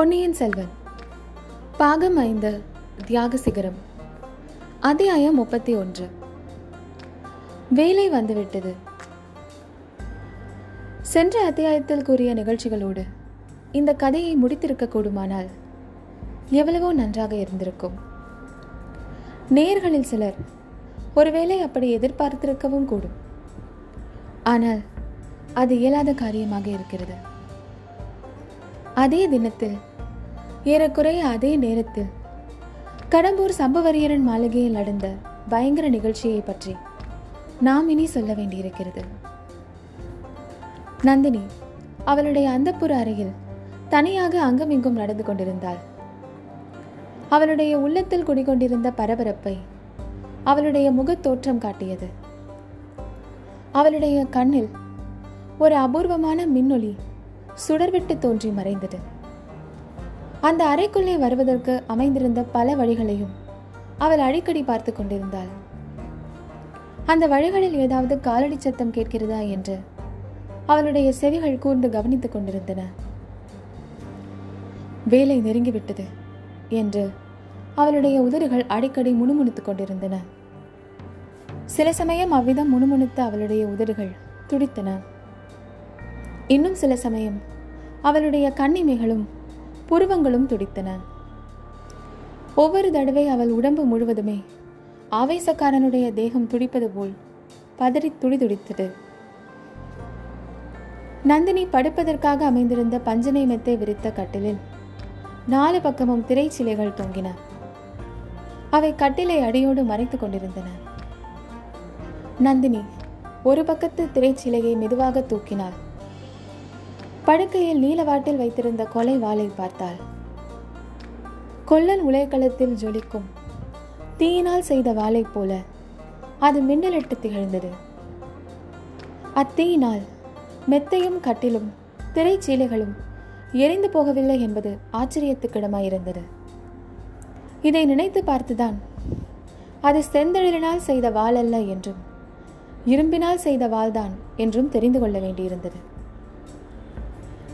பொன்னியின் செல்வன். பாகம் ஐந்து தியாக சிகரம். அத்தியாயம் முப்பத்தி ஒன்று. வேலை வந்துவிட்டது. சென்ற அத்தியாயத்தில் கூறிய நிகழ்ச்சிகளோடு இந்த கதையை முடித்திருக்க கூடுமானால் எவ்வளவோ நன்றாக இருந்திருக்கும். நேர்களில் சிலர் ஒருவேளை அப்படி எதிர்பார்த்திருக்கவும் கூடும். ஆனால் அது இயலாத காரியமாக இருக்கிறது. அதே தினத்தில் ஏறக்குறைய அதே நேரத்தில் கடம்பூர் சம்பவரியரன் மாளிகையில் நடந்த பயங்கர நிகழ்ச்சியை பற்றி நாம் இனி சொல்ல வேண்டியிருக்கிறது. நந்தினி அவளுடைய அந்தப்புற அறையில் தனியாக அங்கமிங்கும் நடந்து கொண்டிருந்தாள். அவளுடைய உள்ளத்தில் குடிகொண்டிருந்த பரபரப்பை அவளுடைய முகத் தோற்றம் காட்டியது. அவளுடைய கண்ணில் ஒரு அபூர்வமான மின்னொளி சுடர்விட்டு தோன்றி மறைந்தது. அந்த அறைக்குள்ளே வருவதற்கு அமைந்திருந்த பல வழிகளையும் அவள் அடிக்கடி பார்த்து கொண்டிருந்தாள். அந்த வழிகளில் ஏதாவது காலடி சத்தம் கேட்கிறதா என்று அவளுடைய செவிகள் கூர்ந்து கவனித்துக் கொண்டிருந்தன. வேலை நெருங்கிவிட்டது என்று அவளுடைய உதடுகள் அடிக்கடி முணுமுணுத்துக் கொண்டிருந்தன. சில சமயம் அவ்விதம் முணுமுணுத்த அவளுடைய உதடுகள் துடித்தன. இன்னும் சில சமயம் அவளுடைய கண்ணிமைகளும் புருவங்களும் துடித்தன. ஒவ்வொரு தடவை அவள் உடம்பு முழுவதுமே ஆவேசக்காரனுடைய தேகம் துடிப்பது போல் பதறி துடிதுடித்தது. நந்தினி படுப்பதற்காக அமைந்திருந்த பஞ்சனை மெத்தை விரித்த கட்டிலில் நாலு பக்கமும் திரைச்சிலைகள் தொங்கின. அவை கட்டிலை அடியோடு மறைத்துக் கொண்டிருந்தன. நந்தினி ஒரு பக்கத்து திரைச்சிலையை மெதுவாக தூக்கினாள். படுக்கையில் நீலவாட்டில் வைத்திருந்த கொலை வாளை பார்த்தாள். கொல்லன் உலைக்களத்தில் ஜொலிக்கும் தீயினால் செய்த வாளை போல அது மின்னலிட்டு திகழ்ந்தது. அத்தீயினால் மெத்தையும் கட்டிலும் திரைச்சீலைகளும் எரிந்து போகவில்லை என்பது ஆச்சரியத்துக்கிடமாயிருந்தது இதை நினைத்து பார்த்துதான் அது செந்தழிலினால் செய்த வாள் அல்ல என்றும் இரும்பினால் செய்த வாள்தான் என்றும் தெரிந்து கொள்ள வேண்டியிருந்தது.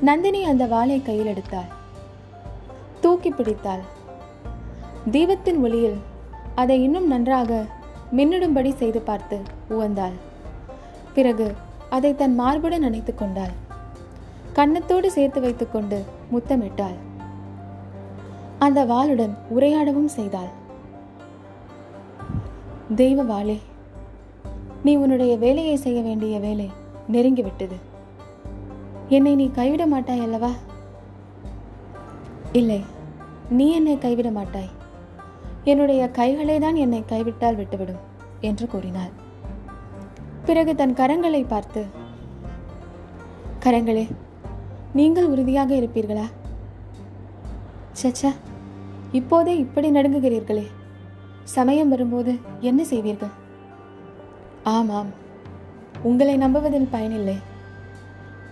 நந்தினி அந்த வாளை கையில் எடுத்தாள். தூக்கி பிடித்தாள். தீபத்தின் ஒளியில் அதை இன்னும் நன்றாக மின்னிடும்படி செய்து பார்த்து உவந்தாள். பிறகு அதை தன் மார்புடன் நினைத்து கொண்டாள். கன்னத்தோடு சேர்த்து வைத்துக்கொண்டு முத்தமிட்டாள். அந்த வாளுடன் உரையாடவும் செய்தாள். தெய்வ வாளே நீ உன்னுடைய வேலையை செய்ய வேண்டிய வேலை நெருங்கிவிட்டது. என்னை நீ கைவிட மாட்டாய் அல்லவா? இல்லை நீ என்னை கைவிட மாட்டாய். என்னுடைய கைகளே தான் என்னை கைவிட்டால் விட்டுவிடும் என்று கூறினாள். பிறகு தன் கரங்களை பார்த்து கரங்களே நீங்கள் உறுதியாக இருப்பீர்களா? சச்சா இப்போதே இப்படி நடுங்குகிறீர்களே. சமயம் வரும்போது என்ன செய்வீர்கள்? ஆமாம் உங்களை நம்புவதில் பயனில்லை.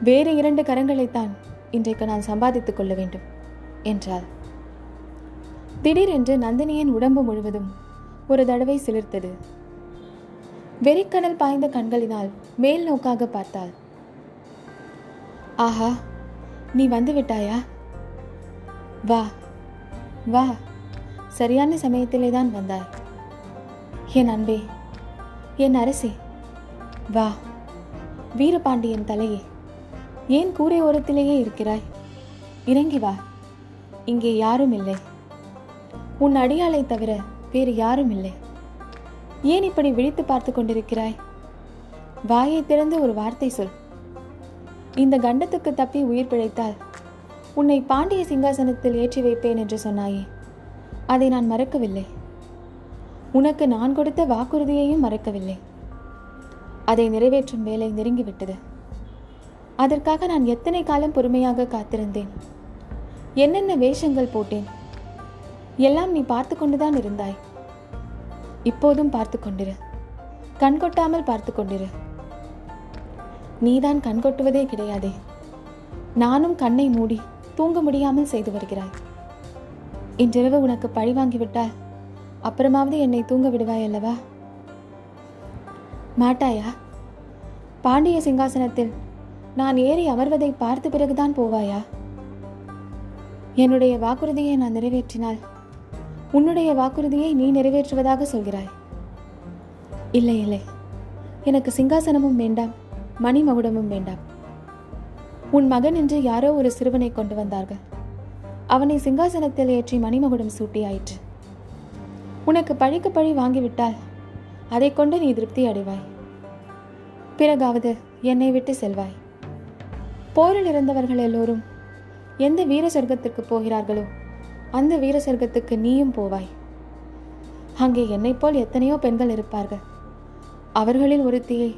வேறு இரண்டு கரங்களைத்தான் இன்றைக்கு நான் சம்பாதித்துக் கொள்ள வேண்டும் என்றாள். திடீரென்று நந்தினியின் உடம்பு முழுவதும் ஒரு தடவை சிலிர்த்தது. வெறிக்கடல் பாய்ந்த கண்களினால் மேல் நோக்காக பார்த்தாள். ஆஹா நீ வந்து விட்டாயா? வா வா. சரியான சமயத்திலே தான் வந்தாய். என் அன்பே என் அரசே வா. வீரபாண்டியன் தலையே ஏன் கூரை ஓரத்திலேயே இருக்கிறாய்? இறங்கி வா. இங்கே யாரும் இல்லை. உன் அடியாளை தவிர வேறு யாரும் இல்லை. ஏன் இப்படி விழித்து பார்த்து கொண்டிருக்கிறாய்? வாயை திறந்து ஒரு வார்த்தை சொல். இந்த கண்டத்துக்கு தப்பி உயிர் பிழைத்தால் உன்னை பாண்டிய சிங்காசனத்தில் ஏற்றி வைப்பேன் என்று சொன்னாயே. அதை நான் மறக்கவில்லை. உனக்கு நான் கொடுத்த வாக்குறுதியையும் மறக்கவில்லை. அதை நிறைவேற்றும் வேலை நெருங்கிவிட்டது. அதற்காக நான் எத்தனை காலம் பொறுமையாக காத்திருந்தேன்? என்னென்ன வேஷங்கள் போட்டேன்? எல்லாம் நீ பார்த்து கொண்டுதான் இருந்தாய். இப்போதும் பார்த்து கொண்டிரு. கண் கொட்டாமல் பார்த்து கொண்டிரு. நீதான் கண் கொட்டுவதே கிடையாதே. நானும் கண்ணை மூடி தூங்க முடியாமல் செய்து வருகிறாய். இன்றிரவு உனக்கு பழி வாங்கிவிட்டால் அப்புறமாவது என்னை தூங்க விடுவாய் அல்லவா? மாட்டாயா? பாண்டிய சிங்காசனத்தில் நான் ஏறி அமர்வதை பார்த்த பிறகுதான் போவாயா? என்னுடைய வாக்குறுதியை நான் நிறைவேற்றினால் உன்னுடைய வாக்குறுதியை நீ நிறைவேற்றுவதாக சொல்கிறாய். இல்லை இல்லை. எனக்கு சிங்காசனமும் வேண்டாம் மணிமகுடமும் வேண்டாம். உன் மகன் என்று யாரோ ஒரு சிறுவனை கொண்டு வந்தார்கள். அவனை சிங்காசனத்தில் ஏற்றி மணிமகுடம் சூட்டியாயிற்று. உனக்கு பழிக்கு பழி வாங்கிவிட்டால் அதை கொண்டு நீ திருப்தி அடைவாய். பிறகாவது என்னை விட்டு செல்வாய். போரில் இருந்தவர்கள் எல்லோரும் எந்த வீர சொர்க்கத்திற்கு போகிறார்களோ அந்த வீர சொர்க்கத்துக்கு நீயும் போவாய். அங்கே என்னைப் போல் எத்தனையோ பெண்கள் இருப்பார்கள். அவர்களில் ஒருத்தியை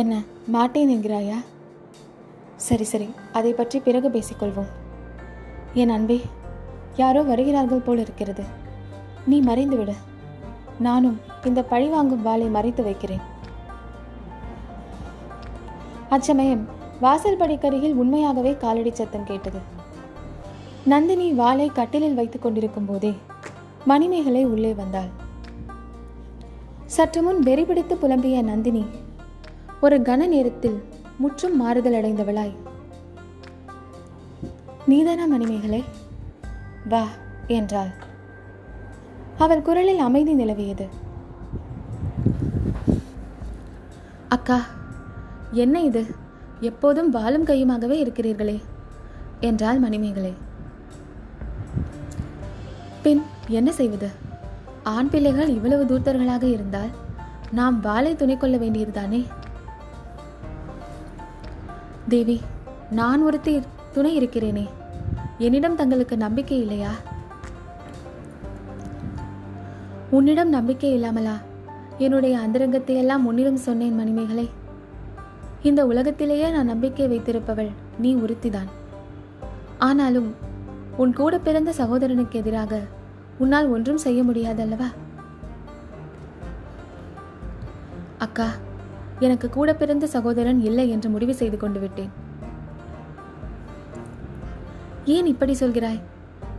என்ன மாட்டேன் என்கிறாயா? சரி சரி அதை பற்றி பிறகு பேசிக்கொள்வோம். என் அன்பே யாரோ வருகிறார்கள் போல் இருக்கிறது. நீ மறைந்து விடு நானும் இந்த பழிவாங்கும் வாளை மறைத்து வைக்கிறேன். அச்சமயம் வாசல் படிக்கருகில் உண்மையாகவே காலடி சத்தம் கேட்டது. நந்தினி வாளை கட்டிலில் வைத்துக் கொண்டிருக்கும் போதே மணிமேகலை உள்ளே வந்தாள். சற்று முன் வெறிபிடித்து புலம்பிய நந்தினி ஒரு கன நேரத்தில் முற்றும் மாறுதல் அடைந்தவளாய் நீதானா மணிமேகலை? வா என்றாள். அவள் குரலில் அமைதி நிலவியது. அக்கா என்ன இது? எப்போதும் வாளும் கையுமாகவே இருக்கிறீர்களே என்றாள் மணிமேகலை. பின் என்ன செய்வது? ஆண் பிள்ளைகள் இவ்வளவு தூர்த்தர்களாக இருந்தால் நாம் வாளை துணை கொள்ள வேண்டியதுதானே? தேவி நான் ஒருத்தி துணை இருக்கிறேனே என்னிடம் தங்களுக்கு நம்பிக்கை இல்லையா? உன்னிடம் நம்பிக்கை இல்லாமலா? என்னுடைய அந்தரங்கத்தை எல்லாம் உன்னிடம் சொன்னேன் மணிமேகலை. இந்த உலகத்திலேயே நான் நம்பிக்கை வைத்திருப்பவள் நீ ஒருத்திதான். ஆனாலும் உன் கூட பிறந்த சகோதரனுக்கு எதிராக உன்னால் ஒன்றும் செய்ய முடியாதல்லவா? அக்கா எனக்கு கூட பிறந்த சகோதரன் இல்லை என்று முடிவு செய்து கொண்டு விட்டேன். ஏன் இப்படி சொல்கிறாய்?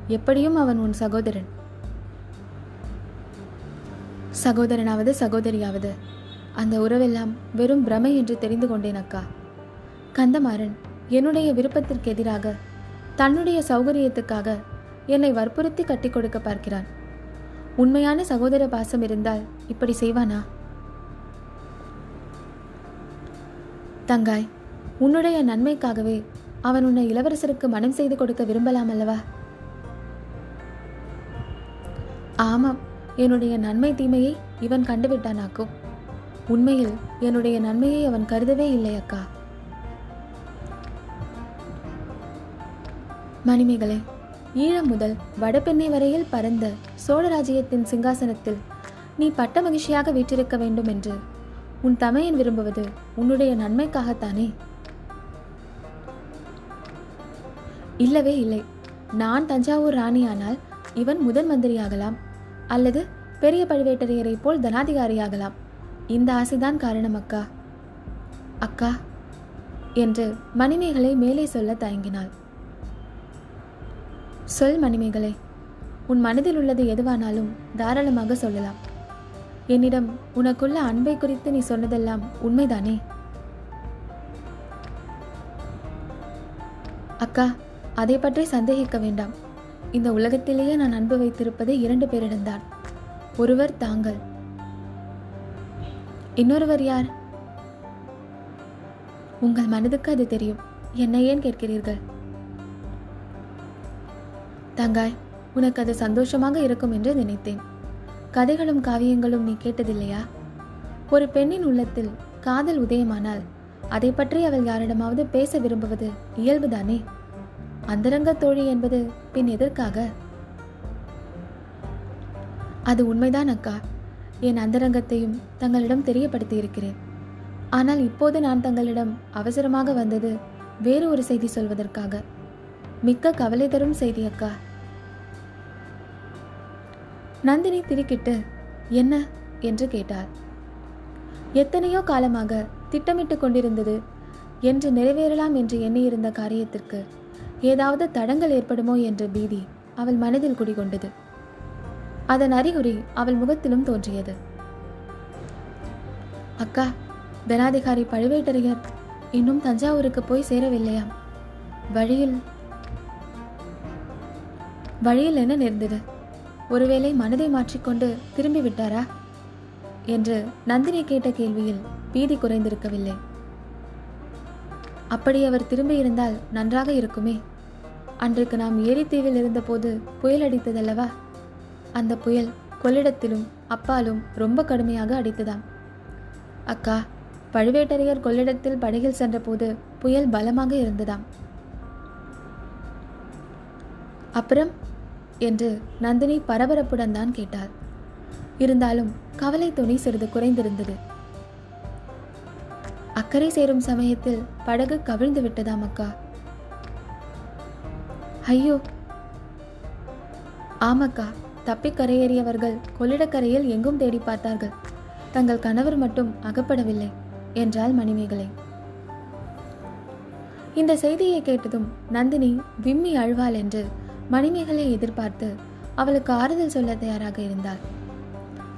எப்படியும் அவன் உன் சகோதரன். சகோதரனாவது சகோதரியாவது. அந்த உறவெல்லாம் வெறும் பிரமை என்று தெரிந்து கொண்டேன் அக்கா. கந்தமாறன் என்னுடைய விருப்பத்திற்கு எதிராக தன்னுடைய சௌகரியத்துக்காக என்னை வற்புறுத்தி கட்டி கொடுக்க பார்க்கிறான். உண்மையான சகோதர பாசம் இருந்தால் இப்படி செய்வானா? தங்காய் உன்னுடைய நன்மைக்காகவே அவன் உன்னை இளவரசருக்கு மனம் செய்து கொடுக்க விரும்பலாம் அல்லவா? ஆமாம் என்னுடைய நன்மை தீமையை இவன் கண்டுவிட்டானாக்கும். உண்மையில் என்னுடைய நன்மையை அவன் கருதவே இல்லை அக்கா. மணிமேகலை ஈழம் முதல் வடபெண்ணை வரையில் பறந்த சோழராஜ்யத்தின் சிங்காசனத்தில் நீ பட்ட மகிழ்ச்சியாக வீற்றிருக்க வேண்டும் என்று உன் தமையன் விரும்புவது உன்னுடைய நன்மைக்காகத்தானே? இல்லவே இல்லை. நான் தஞ்சாவூர் ராணியானால் இவன் முதன் மந்திரியாகலாம் அல்லது பெரிய பழுவேட்டரையரை போல் தனாதிகாரியாகலாம். இந்த ஆசைதான் காரணம் அக்கா. அக்கா என்று மணிமேகலை மேலே சொல்ல தயங்கினாள். சொல் மணிமேகலை உன் மனதில் உள்ளது எதுவானாலும் தாராளமாக சொல்லலாம். என்னிடம் உனக்குள்ள அன்பை குறித்து நீ சொன்னதெல்லாம் உண்மைதானே? அக்கா அதை பற்றி சந்தேகிக்க வேண்டாம். இந்த உலகத்திலேயே நான் அன்பு வைத்திருப்பது இரண்டு பேரிடம்தான். ஒருவர் தாங்கள் இன்னொருவர் யார்? உங்கள் மனதுக்கு அது தெரியும். என்ன ஏன் கேட்கிறீர்கள்? தங்காய் உனக்கு அது சந்தோஷமாக இருக்கும் என்று நினைத்தேன். கதைகளும் காவியங்களும் நீ கேட்டதில்லையா? ஒரு பெண்ணின் உள்ளத்தில் காதல் உதயமானால் அதை பற்றி அவள் யாரிடமாவது பேச விரும்புவது இயல்புதானே? அந்தரங்க தோழி என்பது பின் எதற்காக? அது உண்மைதான் அக்கா. என் அந்தரங்கத்தையும் தங்களிடம் தெரியப்படுத்தியிருக்கிறேன். ஆனால் இப்போது நான் தங்களிடம் அவசரமாக வந்தது வேறு ஒரு செய்தி சொல்வதற்காக. மிக்க கவலை தரும் செய்தி அக்கா. நந்தினி திடுக்கிட்டு என்ன? என்று கேட்டார் எத்தனையோ காலமாக திட்டமிட்டு கொண்டிருந்தது என்று நிறைவேறலாம் என்று எண்ணியிருந்த காரியத்திற்கு ஏதாவது தடங்கள் ஏற்படுமோ என்ற பீதி அவள் மனதில் குடிகொண்டது. அதன் அறிகுறி அவள் முகத்திலும் தோன்றியது. அக்கா தனாதிகாரி பழுவேட்டரையர் இன்னும் தஞ்சாவூருக்கு போய் சேரவில்லையாம் வழியில் வழியில் என்ன நேர்ந்தது? ஒருவேளை மனதை மாற்றிக்கொண்டு திரும்பி விட்டாரா? என்று நந்தினி கேட்ட கேள்வியில் பீதி குறைந்திருக்கவில்லை. அப்படி அவர் திரும்பி இருந்தால் நன்றாக இருக்குமே. அன்றைக்கு நாம் ஏரித்தீவில் இருந்தபோது புயல் அடித்ததல்லவா? அந்த புயல் கொள்ளிடத்திலும் அப்பாலும் ரொம்ப கடுமையாக அடித்ததாம். அக்கா பழுவேட்டரையர் கொள்ளிடத்தில் படகில் சென்றபோது புயல் பலமாக இருந்ததாம். அப்புறம்? என்று நந்தினி பரபரப்புடன் தான் கேட்டாள் இருந்தாலும் கவலை துணி சிறிது குறைந்திருந்தது. அக்கறை சேரும் சமயத்தில் படகு கவிழ்ந்து விட்டதாம் அக்கா. ஐயோ! ஆமக்கா தப்பி கரையேறியவர்கள் கொள்ளிடக்கரையில் எங்கும் தேடி பார்த்தார்கள். தங்கள் கணவர் மட்டும் அகப்படவில்லை என்றாள் மணிமேகலை. இந்த செய்தியை கேட்டதும் நந்தினி விம்மி அழுவாள் என்று மணிமேகலை எதிர்பார்த்து அவளுக்கு ஆறுதல் சொல்ல தயாராக இருந்தாள்.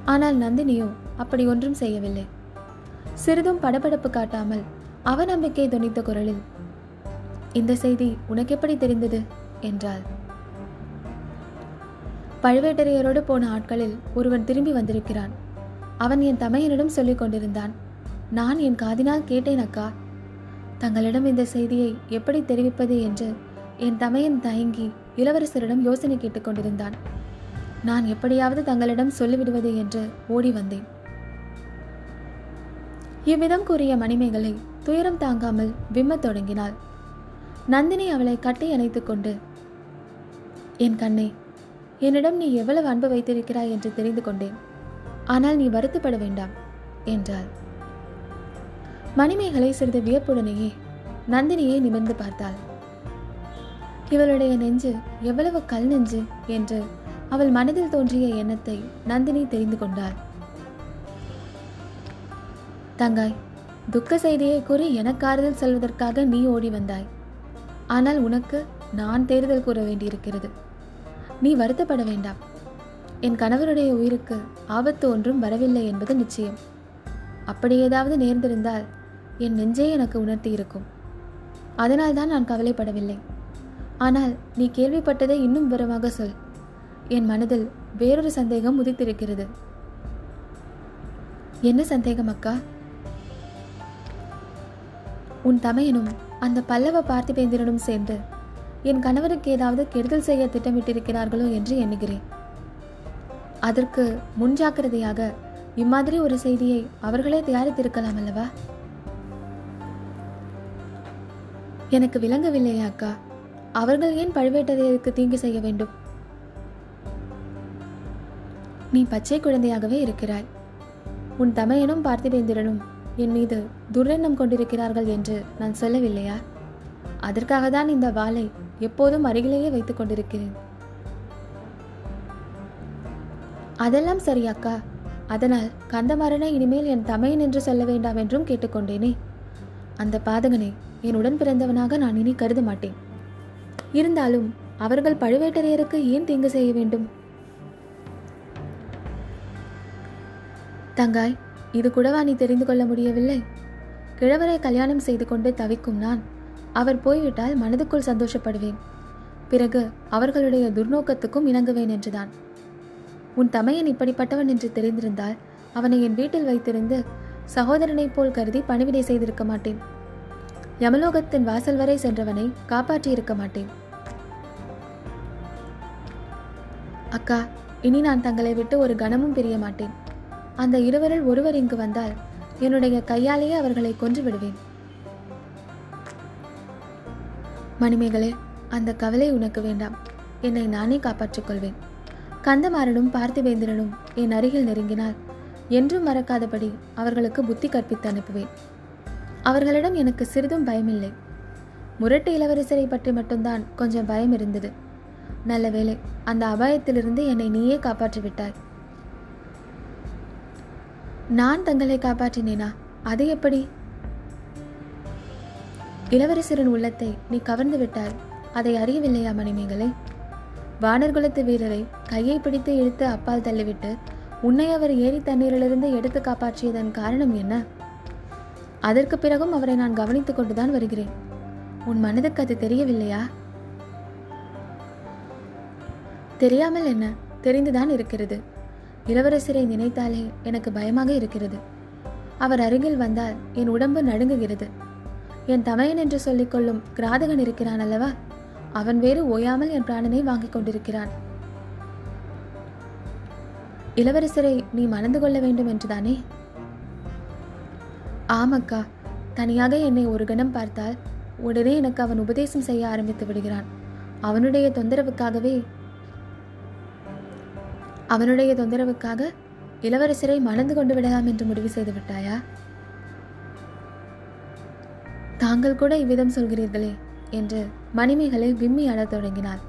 ஆனால் நந்தினியோ அப்படி ஒன்றும் செய்யவில்லை. சிறிதும் படபடப்பு காட்டாமல் அவநம்பிக்கை துணித்த குரலில் இந்த செய்தி உனக்கு எப்படி தெரிந்தது? என்றாள். பழுவேட்டரையரோடு போன ஆட்களில் ஒருவன் திரும்பி வந்திருக்கிறான். அவன் என் தமையனிடம் சொல்லிக் கொண்டிருந்தான். நான் என் காதினால் கேட்டேன் அக்கா. தங்களிடம் இந்த செய்தியை எப்படி தெரிவிப்பது என்று என் தமையன் தயங்கி இளவரசரிடம் யோசனை கேட்டுக்கொண்டிருந்தான் நான் எப்படியாவது தங்களிடம் சொல்லிவிடுவது என்று ஓடி வந்தேன். இவ்விதம் கூறிய மணிமேகலை துயரம் தாங்காமல் விம்மத் தொடங்கினாள். நந்தினி அவளை கட்டி அணைத்துக் கொண்டு என் கண்ணே என்னிடம் நீ எவ்வளவு அன்பு வைத்திருக்கிறாய் என்று தெரிந்து கொண்டேன். ஆனால் நீ வருத்தப்பட வேண்டாம் என்றாள். மணிமேகலை சிறிது வியப்புடனேயே நந்தினியை நிமிர்ந்து பார்த்தாள். இவளுடைய நெஞ்சு எவ்வளவு கல் நெஞ்சு என்று அவள் மனதில் தோன்றிய எண்ணத்தை நந்தினி தெரிந்து கொண்டாள். தங்காய் துக்க செய்தியை கூறி எனக்கு ஆறுதல் செல்வதற்காக நீ ஓடி வந்தாய். ஆனால் உனக்கு நான் தேர்தல் கூற வேண்டியிருக்கிறது. நீ வருத்தப்பட வேண்டாம். என் கணவருடைய உயிருக்கு ஆபத்து ஒன்றும் வரவில்லை என்பது நிச்சயம். அப்படி ஏதாவது நேர்ந்திருந்தால் என் நெஞ்சே எனக்கு உணர்த்தி இருக்கும். அதனால்தான் நான் கவலைப்படவில்லை. ஆனால் நீ கேள்விப்பட்டதை இன்னும் விவரமாக சொல். என் மனதில் வேறொரு சந்தேகம் உதித்திருக்கிறது. என்ன சந்தேகம் அக்கா? உன் தமையனும் அந்த பல்லவ பார்த்திபேந்திரனும் சேர்ந்து என் கணவருக்கு ஏதாவது கெடுதல் செய்ய திட்டமிட்டிருக்கிறார்களோ என்று எண்ணுகிறேன். அதற்கு முன்ஜாக்கிரதையாக இம்மாதிரி ஒரு செய்தியை அவர்களே தயாரித்திருக்கலாம் அல்லவா? எனக்கு விளங்கவில்லையா அக்கா. அவர்கள் ஏன் பழுவேட்டரையருக்கு தீங்கு செய்ய வேண்டும்? நீ பச்சை குழந்தையாகவே இருக்கிறாய். உன் தமையனும் பார்த்திபேந்திரனும் என் மீது துரெண்ணம் கொண்டிருக்கிறார்கள் என்று நான் சொல்லவில்லையா? அதற்காக தான் இந்த வாளை எப்போதும் அருகிலேயே வைத்துக் கொண்டிருக்கிறேன். அதெல்லாம் சரி அக்கா. அதனால் கந்தமாறனை இனிமேல் என் தமையன் என்று சொல்ல வேண்டாம் என்றும் கேட்டுக்கொண்டேனே. அந்த பாதகனை என் உடன் பிறந்தவனாக நான் இனி கருத மாட்டேன். இருந்தாலும் அவர்கள் பழுவேட்டரையருக்கு ஏன் தீங்கு செய்ய வேண்டும்? தங்காய் இது கூடவா நீ தெரிந்து கொள்ள முடியவில்லை? கிழவரை கல்யாணம் செய்து கொண்டு தவிக்கும் நான் அவர் போய்விட்டால் மனதுக்குள் சந்தோஷப்படுவேன். பிறகு அவர்களுடைய துர்நோக்கத்துக்கும் இணங்குவேன் என்றுதான். உன் தமையன் இப்படிப்பட்டவன் என்று தெரிந்திருந்தால் அவனை என் வீட்டில் வைத்திருந்து சகோதரனைப் போல் கருதி பணிவிடை செய்திருக்க மாட்டேன். யமலோகத்தின் வாசல் வரை சென்றவனை காப்பாற்றியிருக்க மாட்டேன். அக்கா இனி நான் தங்களை விட்டு ஒரு கணமும் பிரிய மாட்டேன். அந்த இருவரில் ஒருவர் இங்கு வந்தால் என்னுடைய கையாலேயே அவர்களை கொன்று விடுவேன். மணிமேகலே அந்த கவலை உனக்கு வேண்டாம். என்னை நானே காப்பாற்றிக் கொள்வேன் கந்தமாறனும் பார்த்திவேந்திரனும் என் அருகில் நெருங்கினால் என்றும் மறக்காதபடி அவர்களுக்கு புத்தி கற்பித்து அனுப்புவேன். அவர்களிடம் எனக்கு சிறிதும் பயமில்லை. முரட்டு இளவரசரை பற்றி மட்டும்தான் கொஞ்சம் பயம் இருந்தது. நல்ல வேளை அந்த அபாயத்திலிருந்து என்னை நீயே காப்பாற்றி விட்டாய் நான் தங்களை காப்பாற்றினேனா? அது எப்படி? இளவரசரின் உள்ளத்தை நீ கவர்ந்து விட்டாய். அதை அறியவில்லையா மணிமேகலை? வானர்குலத்து வீரரை கையை பிடித்து இழுத்து அப்பால் தள்ளிவிட்டு உன்னை அவர் ஏரி தண்ணீரிலிருந்து எடுத்து காப்பாற்றியதன் காரணம் என்ன? அதற்கு பிறகும் அவரை நான் கவனித்துக் கொண்டுதான் வருகிறேன். உன் மனதுக்கு அது தெரியவில்லையா? தெரியாமல் என்ன? தெரிந்துதான் இருக்கிறது. இளவரசரை நினைத்தாலே எனக்கு பயமாக இருக்கிறது. அவர் அருகில் வந்தால் என் உடம்பு நடுங்குகிறது. என் தமையன் என்று சொல்லிக்கொள்ளும் கிராதகன் இருக்கிறான் அல்லவா? அவன் வேறு ஓயாமல் என் பிராணனை வாங்கிக் கொண்டிருக்கிறான். இளவரசரை நீ மணந்து கொள்ள வேண்டும் என்றுதானே? ஆமக்கா தனியாக என்னை ஒரு கணம் பார்த்தால் உடனே எனக்கு அவன் உபதேசம் செய்ய ஆரம்பித்து விடுகிறான். அவனுடைய தொந்தரவுக்காகவே அவனுடைய தொந்தரவுக்காக இளவரசரை மணந்து கொண்டு விடலாம் என்று முடிவு செய்து விட்டாயா? தாங்கள் கூட இவ்விதம் சொல்கிறீர்களே என்று மணிமேகலை விம்மி அழத் தொடங்கினாள்.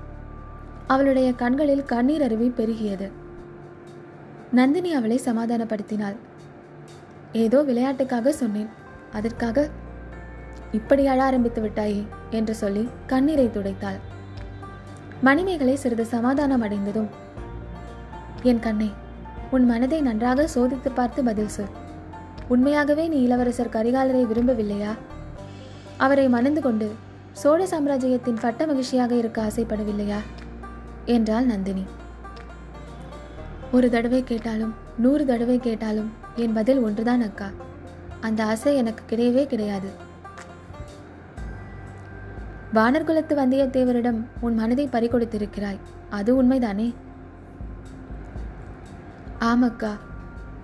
அவளுடைய கண்களில் கண்ணீர் அருவி பெருகியது. நந்தினி அவளை சமாதானப்படுத்தினாள். ஏதோ விளையாட்டுக்காக சொன்னேன். அதற்காக இப்படி அழ ஆரம்பித்து விட்டாயே என்று சொல்லி கண்ணீரை துடைத்தாள். மணிமேகலை சிறிது சமாதானம் அடைந்ததும் என் கண்ணே உன் மனதை நன்றாக சோதித்து பார்த்து பதில் சொல். உண்மையாகவே நீ இளவரசர் கரிகாலரை விரும்பவில்லையா? அவரை மணந்து கொண்டு சோழ சாம்ராஜ்யத்தின் பட்ட மகிழ்ச்சியாக இருக்க ஆசைப்படவில்லையா? என்றாள் நந்தினி. ஒரு தடவை கேட்டாலும் நூறு தடவை கேட்டாலும் என் பதில் ஒன்றுதான் அக்கா. அந்த ஆசை எனக்கு கிடையவே கிடையாது. வானர்குலத்து வந்தியத்தேவரிடம் உன் மனதை பறிகொடுத்திருக்கிறாய். அது உண்மைதானே? ஆமக்கா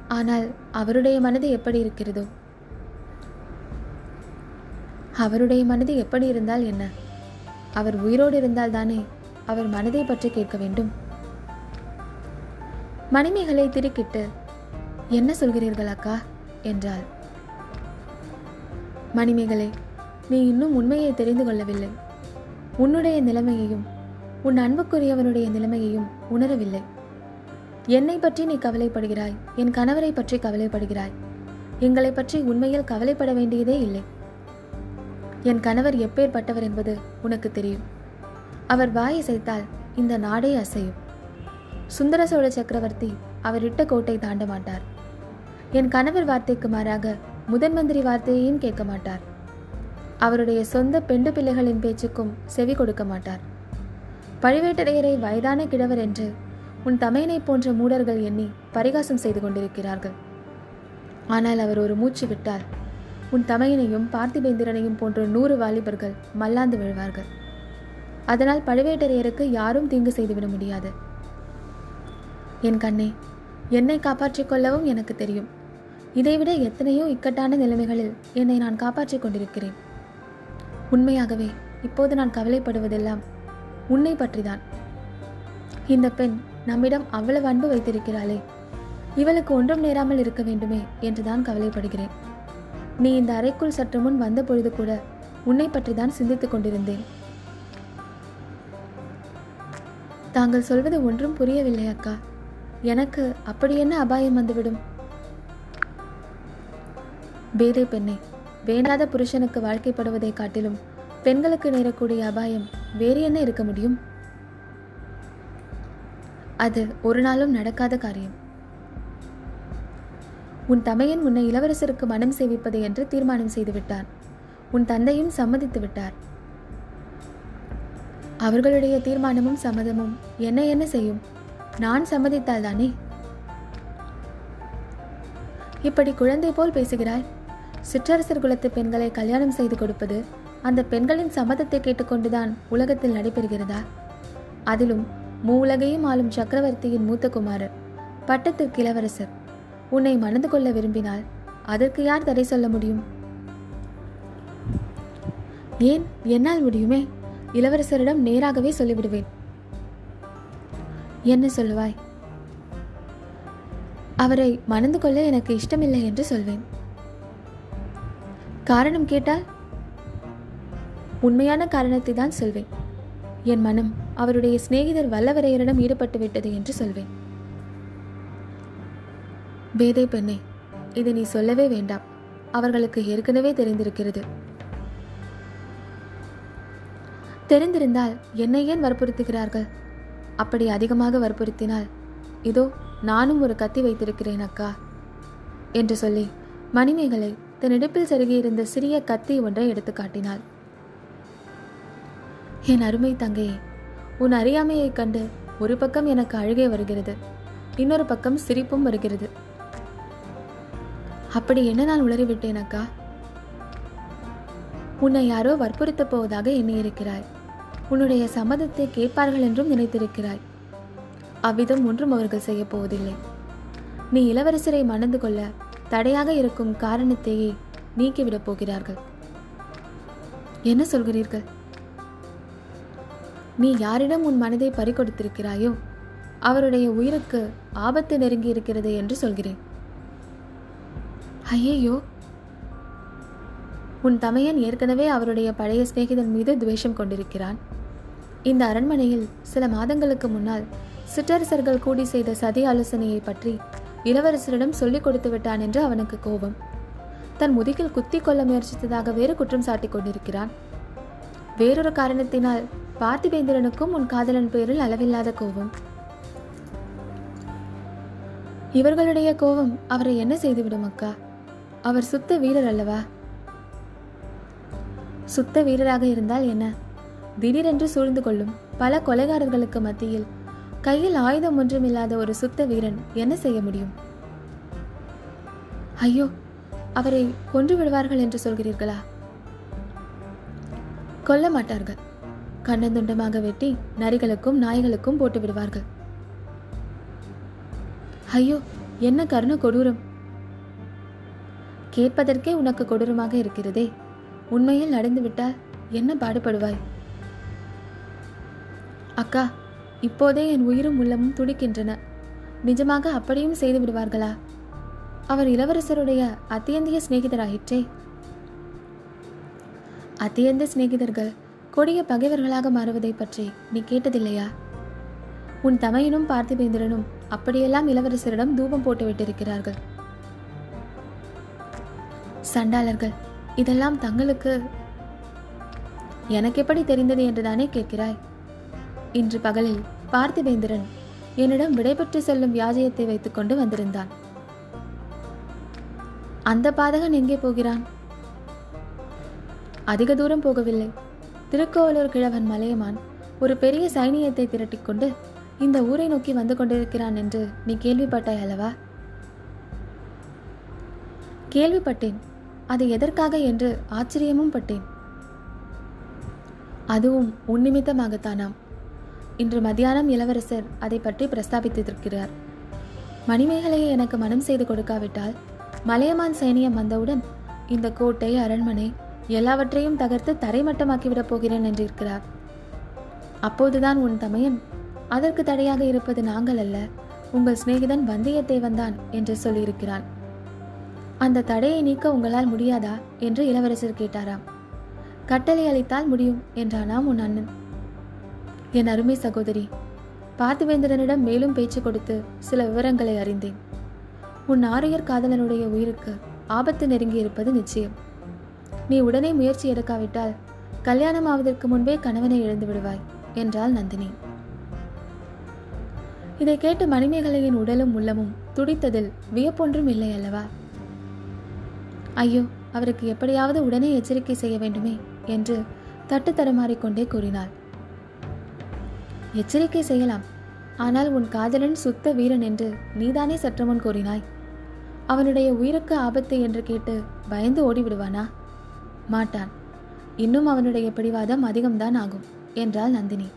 ஆனால் அவருடைய மனது எப்படி இருக்கிறதோ? அவருடைய மனது எப்படி இருந்தால் என்ன? அவர் உயிரோடு இருந்தால் தானே அவர் மனதை பற்றி கேட்க வேண்டும். மணிமேகலை திருக்கிட்டு என்ன சொல்கிறீர்கள் அக்கா? என்றாள். மணிமேகலை நீ இன்னும் உண்மையை தெரிந்து கொள்ளவில்லை. உன்னுடைய நிலைமையையும் உன் அன்புக்குரியவனுடைய நிலைமையையும் உணரவில்லை. என்னை பற்றி நீ கவலைப்படுகிறாய் என் கணவரை பற்றி கவலைப்படுகிறாய். எங்களை பற்றி உண்மையில் கவலைப்பட வேண்டியதே இல்லை. என் கணவர் எப்பேற்பட்டவர் என்பது உனக்கு தெரியும். அவர் வாய் இசைத்தால் இந்த நாடே அசையும். சுந்தர சோழ சக்கரவர்த்தி அவர் இட்ட கோட்டை தாண்ட மாட்டார். என் கணவர் வார்த்தைக்கு மாறாக முதன் மந்திரி வார்த்தையையும் கேட்க மாட்டார். அவருடைய சொந்த பெண்டு பிள்ளைகளின் பேச்சுக்கும் செவி கொடுக்க மாட்டார். பழுவேட்டரையரை வயதான கிழவர் என்று உன் தமையனை போன்ற மூடர்கள் எண்ணி பரிகாசம் செய்து கொண்டிருக்கிறார்கள். ஆனால் அவர் ஒரு மூச்சு விட்டால் உன் தமையனையும் பார்த்திபேந்திரனையும் போன்ற நூறு வாலிபர்கள் மல்லாந்து விழுவார்கள். அதனால் பழுவேட்டரையருக்கு யாரும் தீங்கு செய்துவிட முடியாது. என் கண்ணே என்னை காப்பாற்றிக் கொள்ளவும் எனக்கு தெரியும். இதைவிட எத்தனையோ இக்கட்டான நிலைமைகளில் என்னை நான் காப்பாற்றிக் கொண்டிருக்கிறேன். உண்மையாகவே இப்போது நான் கவலைப்படுவதெல்லாம் உன்னை பற்றிதான். இந்த பெண் நம்மிடம் அவ்வளவு அன்பு வைத்திருக்கிறாளே. இவளுக்கு ஒன்றும் நேராமல் இருக்க வேண்டுமே என்றுதான் கவலைப்படுகிறேன். நீ இந்த அறைக்குள் சற்று முன் வந்த பொழுது கூட உன்னை பற்றி தான் சிந்தித்துக் கொண்டிருந்தேன். தாங்கள் சொல்வது ஒன்றும் புரியவில்லை அக்கா. எனக்கு அப்படி என்ன அபாயம் வந்துவிடும்? பேதை பெண்ணே வேண்டாத புருஷனுக்கு வாழ்க்கைப்படுவதை காட்டிலும் பெண்களுக்கு நேரக்கூடிய அபாயம் வேறு என்ன இருக்க முடியும்? அது ஒரு நாளும் நடக்காத காரியம். உன் தமையன் உன்னை இளவரசருக்கு மனம் சேவிப்பது என்று தீர்மானம் செய்துவிட்டான். உன் தந்தையும் சம்மதித்து விட்டார். அவர்களுடைய தீர்மானமும் சம்மதமும் என்ன என்ன செய்யும்? நான் சம்மதித்தால் தானே? இப்படி குழந்தை போல் பேசுகிறாய். சிற்றரசர் குலத்து பெண்களை கல்யாணம் செய்து கொடுப்பது அந்த பெண்களின் சம்மதத்தை கேட்டுக்கொண்டுதான் உலகத்தில் நடைபெறுகிறதா? அதிலும் மூ உலகையும் ஆளும் சக்கரவர்த்தியின் மூத்த குமாரர் பட்டத்திற்கு இளவரசர். உன்னை மணந்து கொள்ள விரும்பினால் அதற்கு யார் தடை சொல்ல முடியும்? ஏன் என்னால் முடியுமே? இளவரசரிடம் நேராகவே சொல்லிவிடுவேன். என்ன சொல்லுவாய்? அவரை மணந்து கொள்ள எனக்கு இஷ்டமில்லை என்று சொல்வேன். காரணம் கேட்டால்? உண்மையான காரணத்தை தான் சொல்வேன். என் மனம் அவருடைய சிநேகிதர் வல்லவரையரிடம் ஈடுபட்டு விட்டது என்று சொல்வேன். பேதை பெண்ணே இதை நீ சொல்லவே வேண்டாம். அவர்களுக்கு ஏற்கனவே தெரிந்திருக்கிறது. தெரிந்திருந்தால் என்னை ஏன் வற்புறுத்துகிறார்கள்? அப்படி அதிகமாக வற்புறுத்தினால் இதோ நானும் ஒரு கத்தி வைத்திருக்கிறேன் அக்கா என்று சொல்லி மணிமேகலை தன் இடுப்பில் செருகியிருந்த சிறிய கத்தி ஒன்றை எடுத்து காட்டினாள். என் அருமை தங்கையே உன் அறியாமையைக் கண்டு ஒரு பக்கம் எனக்கு அழுகை வருகிறது இன்னொரு பக்கம் சிரிப்பும் வருகிறது. அப்படி என்ன நான் உளறிவிட்டேன் அக்கா உன்னை யாரோ வற்புறுத்தப் போவதாக எண்ணியிருக்கிறாய். உன்னுடைய சம்மதத்தை கேட்பார்கள் என்றும் நினைத்திருக்கிறாய். அவ்விதம் ஒன்றும் அவர்கள் செய்யப் போவதில்லை. நீ இளவரசரை மணந்து கொள்ள தடையாக இருக்கும் காரணத்தையே நீக்கிவிடப் போகிறார்கள். என்ன சொல்கிறீர்கள்? நீ யாரிடம் உன் மனதை பறிகொடுத்திருக்கிறாயோ அவருடைய உயிருக்கு ஆபத்து நெருங்கி இருக்கிறது என்று சொல்கிறேன். ஐயையோ. உன் தமையன் ஏற்கனவே அவருடைய பழைய சிநேகிதன் மீது துவேஷம் கொண்டிருக்கிறான். இந்த அரண்மனையில் சில மாதங்களுக்கு முன்னால் சிற்றரசர்கள் கூடி செய்த சதி ஆலோசனையை பற்றி இளவரசரிடம் சொல்லிக் கொடுத்து விட்டான் என்று அவனுக்கு கோபம். தன் முதுகில் குத்தி கொள்ள முயற்சித்ததாக வேறு குற்றம் சாட்டிக் கொண்டிருக்கிறான். வேறொரு காரணத்தினால் பார்த்திபேந்திரனுக்கும் உன் காதலன் பேரில் அளவில்லாத கோபம். இவர்களுடைய கோபம் அவரை என்ன செய்துவிடும் அக்கா? அவர் சுத்த வீரர் அல்லவா? சுத்த வீரராக இருந்தால் என்ன? திடீரென்று சூழ்ந்து கொள்ளும் பல கொலைகாரர்களுக்கு மத்தியில் கையில் ஆயுதம் ஒன்றும் இல்லாத ஒரு சுத்த வீரன் என்ன செய்ய முடியும்? ஐயோ அவரை கொன்று விடுவார்கள் என்று சொல்கிறீர்களா? கொல்ல மாட்டார்கள். கண்ணந்துண்டமாக வெட்டி நரிகளுக்கும் நாய்களுக்கும் போட்டு விடுவார்கள். ஐயோ என்ன கருண கொடூரம்! கேட்பதற்கே உனக்கு கொடூரமாக இருக்கிறதே. உண்மையில் நடந்துவிட்டால் என்ன பாடுபடுவாய்? அக்கா இப்போதே என் உயிரும் உள்ளமும் துடிக்கின்றன. நிஜமாக அப்படியும் செய்து விடுவார்களா? அவர் இளவரசருடைய அத்தியந்திய சிநேகிதராயிற்றே. அத்தியந்த சிநேகிதர்கள் கொடிய பகைவர்களாக மாறுவதை பற்றி நீ கேட்டதில்லையா? உன் தமையனும் பார்த்திபேந்திரனும் அப்படியெல்லாம் இளவரசரிடம் தூபம் போட்டு விட்டிருக்கிறார்கள் சண்டாளர்கள். இதெல்லாம் தங்களுக்கு எனக்கு எப்படி தெரிந்தது என்றுதானே கேட்கிறாய்? இன்று பகலில் பார்த்திவேந்திரன் என்னிடம் விடைபெற்று செல்லும் வியாஜயத்தை வைத்துக்கொண்டு வந்திருந்தான். அந்த பாதகன் எங்கே போகிறான்? அதிக தூரம் போகவில்லை. திருக்கோவலூர் கிழவன் மலையமான் ஒரு பெரிய சைனியத்தை திரட்டிக்கொண்டு இந்த ஊரை நோக்கி வந்து கொண்டிருக்கிறான் என்று நீ கேள்விப்பட்டாய் அல்லவா? கேள்விப்பட்டேன். அது எதற்காக என்று ஆச்சரியமும் பட்டேன். அதுவும் உன்னிமித்தமாகத்தானாம். இன்று மத்தியானம் இளவரசர் அதை பற்றி பிரஸ்தாபித்திருக்கிறார். மணிமேகலையை எனக்கு மனம் செய்து கொடுக்காவிட்டால் மலையமான் சைனியம் வந்தவுடன் இந்த கோட்டை அரண்மனை எல்லாவற்றையும் தகர்த்து தரைமட்டமாக்கிவிடப் போகிறேன் என்றிருக்கிறார். அப்போதுதான் உன் தமையன் அதற்கு தடையாக இருப்பது நாங்கள் அல்ல உங்கள் சிநேகிதன் வந்தியத்தேவன் தான் என்று சொல்லியிருக்கிறான். அந்த தடையை நீக்க உங்களால் முடியாதா? என்று இளவரசர் கேட்டாராம். கட்டளை அளித்தால் முடியும் என்றானாம் உன் அண்ணன். என் அருமை சகோதரி பார்த்திவேந்திரனிடம் மேலும் பேச்சு கொடுத்து சில விவரங்களை அறிந்தேன். உன் ஆரியர் காதலனுடைய உயிருக்கு ஆபத்து நெருங்கி இருப்பது நிச்சயம். நீ உடனே முயற்சி எடுக்காவிட்டால் கல்யாணம் ஆவதற்கு முன்பே கணவனை இழந்து விடுவாய் என்றாள் நந்தினி. இதை கேட்டு மணிமேகலையின் உடலும் உள்ளமும் துடித்ததில் வியப்பொன்றும் இல்லை அல்லவா? ஐயோ அவருக்கு எப்படியாவது உடனே எச்சரிக்கை செய்ய வேண்டுமே என்று தட்டு தடுமாறிக்கொண்டே கூறினாள். எச்சரிக்கை செய்யலாம். ஆனால் உன் காதலன் சுத்த வீரன் என்று நீதானே சற்று முன் கூறினாய். அவனுடைய உயிருக்கு ஆபத்து என்று கேட்டு பயந்து ஓடிவிடுவானா? மாட்டான். இன்னும் அவனுடைய பிடிவாதம் அதிகம்தான் ஆகும் என்றாள் நந்தினி.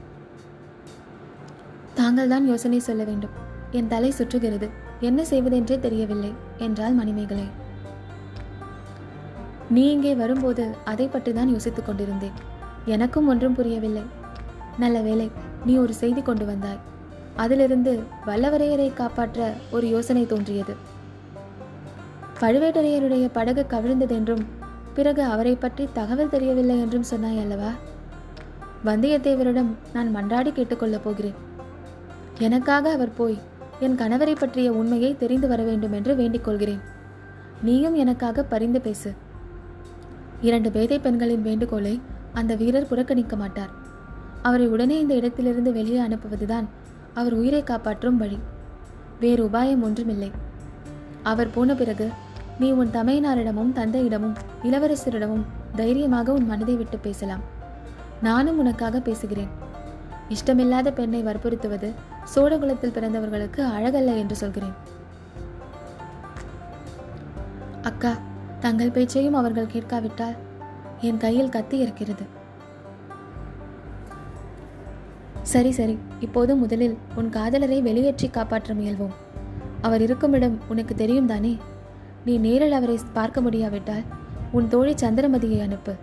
தாங்கள் தான் யோசனை சொல்ல வேண்டும். என் தலை சுற்றுகிறது. என்ன செய்வதென்றே தெரியவில்லை என்றாள் மணிமேகலை. நீ இங்கே வரும்போது அதை பற்றி தான் யோசித்துக் கொண்டிருந்தேன். எனக்கும் ஒன்றும் புரியவில்லை. நல்ல வேலை நீ ஒரு செய்தி கொண்டு வந்தாய். அதிலிருந்து வல்லவரையரை காப்பாற்ற ஒரு யோசனை தோன்றியது. பழுவேட்டரையருடைய படகு கவிழ்ந்ததென்றும் பிறகு அவரை பற்றி தகவல் தெரியவில்லை என்றும் சொன்னாய் அல்லவா? வந்தியத்தேவரிடம் நான் மன்றாடி கேட்டுக்கொள்ளப் போகிறேன். எனக்காக அவர் போய் என் கணவரை பற்றிய உண்மையை தெரிந்து வர வேண்டும் என்று வேண்டிக் கொள்கிறேன். நீயும் எனக்காக பரிந்து பேசு. இரண்டு பேதை பெண்களின் வேண்டுகோளை அந்த வீரர் புறக்கணிக்க மாட்டார். அவரை உடனே இந்த இடத்திலிருந்து வெளியே அனுப்புவதுதான் அவர் உயிரை காப்பாற்றும் வழி. வேறு உபாயம் ஒன்றுமில்லை. அவர் போன பிறகு நீ உன் தமையனாரிடமும் தந்தையிடமும் இளவரசரிடமும் தைரியமாக உன் மனதை விட்டு பேசலாம். நானும் உனக்காக பேசுகிறேன். இஷ்டமில்லாத பெண்ணை வற்புறுத்துவது சோழகுலத்தில் பிறந்தவர்களுக்கு அழகல்ல என்று சொல்கிறேன். அக்கா தங்கள் பேச்சையும் அவர்கள் கேட்காவிட்டால் என் கையில் கத்தி இருக்கிறது. சரி சரி. இப்போது முதலில் உன் காதலரை வெளியேற்றி காப்பாற்ற முயல்வோம். அவர் இருக்கும் இடம் உனக்கு தெரியும் தானே? நீ நேரில் அவரை பார்க்க முடியாவிட்டால் உன் தோழி சந்திரமதியை அனுப்பு.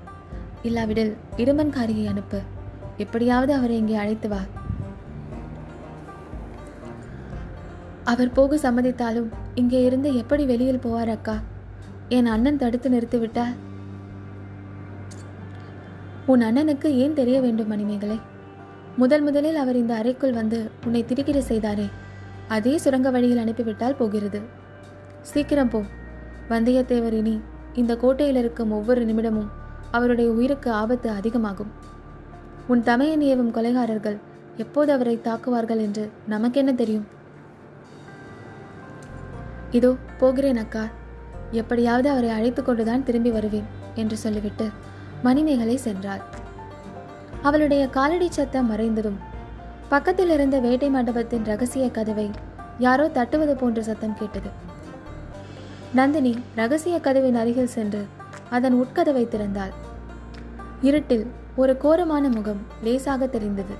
இல்லாவிடில் இருமன்காரியை அனுப்பு. எப்படியாவது அவரை இங்கே அழைத்து வா. அவர் போக சம்மதித்தாலும் இங்கே இருந்து எப்படி வெளியில் போவார் அக்கா? என் அண்ணன் தடுத்து நிறுத்திவிட்டால் உன் அண்ணனுக்கு ஏன் தெரிய வேண்டும் மணிமேகலை? முதல் முதலில் அவர் இந்த அறைக்குள் வந்து உன்னை திடுக்கிட செய்தாரே. அதே சுரங்க வழியில் அனுப்பிவிட்டால் போகிறது. சீக்கிரம் போ. வந்தியத்தேவர் இனி இந்த கோட்டையில் இருக்கும் ஒவ்வொரு நிமிடமும் அவருடைய உயிருக்கு ஆபத்து அதிகமாகும். உன் தமையன் ஏவும் கொலைகாரர்கள் எப்போது அவரை தாக்குவார்கள் என்று நமக்கென்ன தெரியும்? இதோ போகிறேன் அக்கா. எப்படியாவது அவரை அழைத்து கொண்டுதான் திரும்பி வருவேன் என்று சொல்லிவிட்டு மணிமேகலை சென்றாள். அவளுடைய காலடி சத்தம் மறைந்ததும் பக்கத்தில் இருந்த வேட்டை மண்டபத்தின் ரகசிய கதவை யாரோ தட்டுவது போன்ற சத்தம் கேட்டது. நந்தினி ரகசிய கதவின் அருகில் சென்று அதன் உட்கதவை திறந்தாள். இருட்டில் ஒரு கோரமான முகம் லேசாக தெரிந்தது.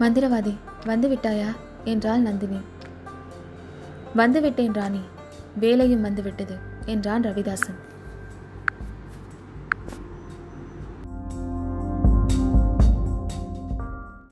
மந்திரவாதி வந்து விட்டாயா என்றாள் நந்தினி. வந்துவிட்டேன் ராணி. வேலையும் வந்துவிட்டது என்றான் ரவிதாசன்.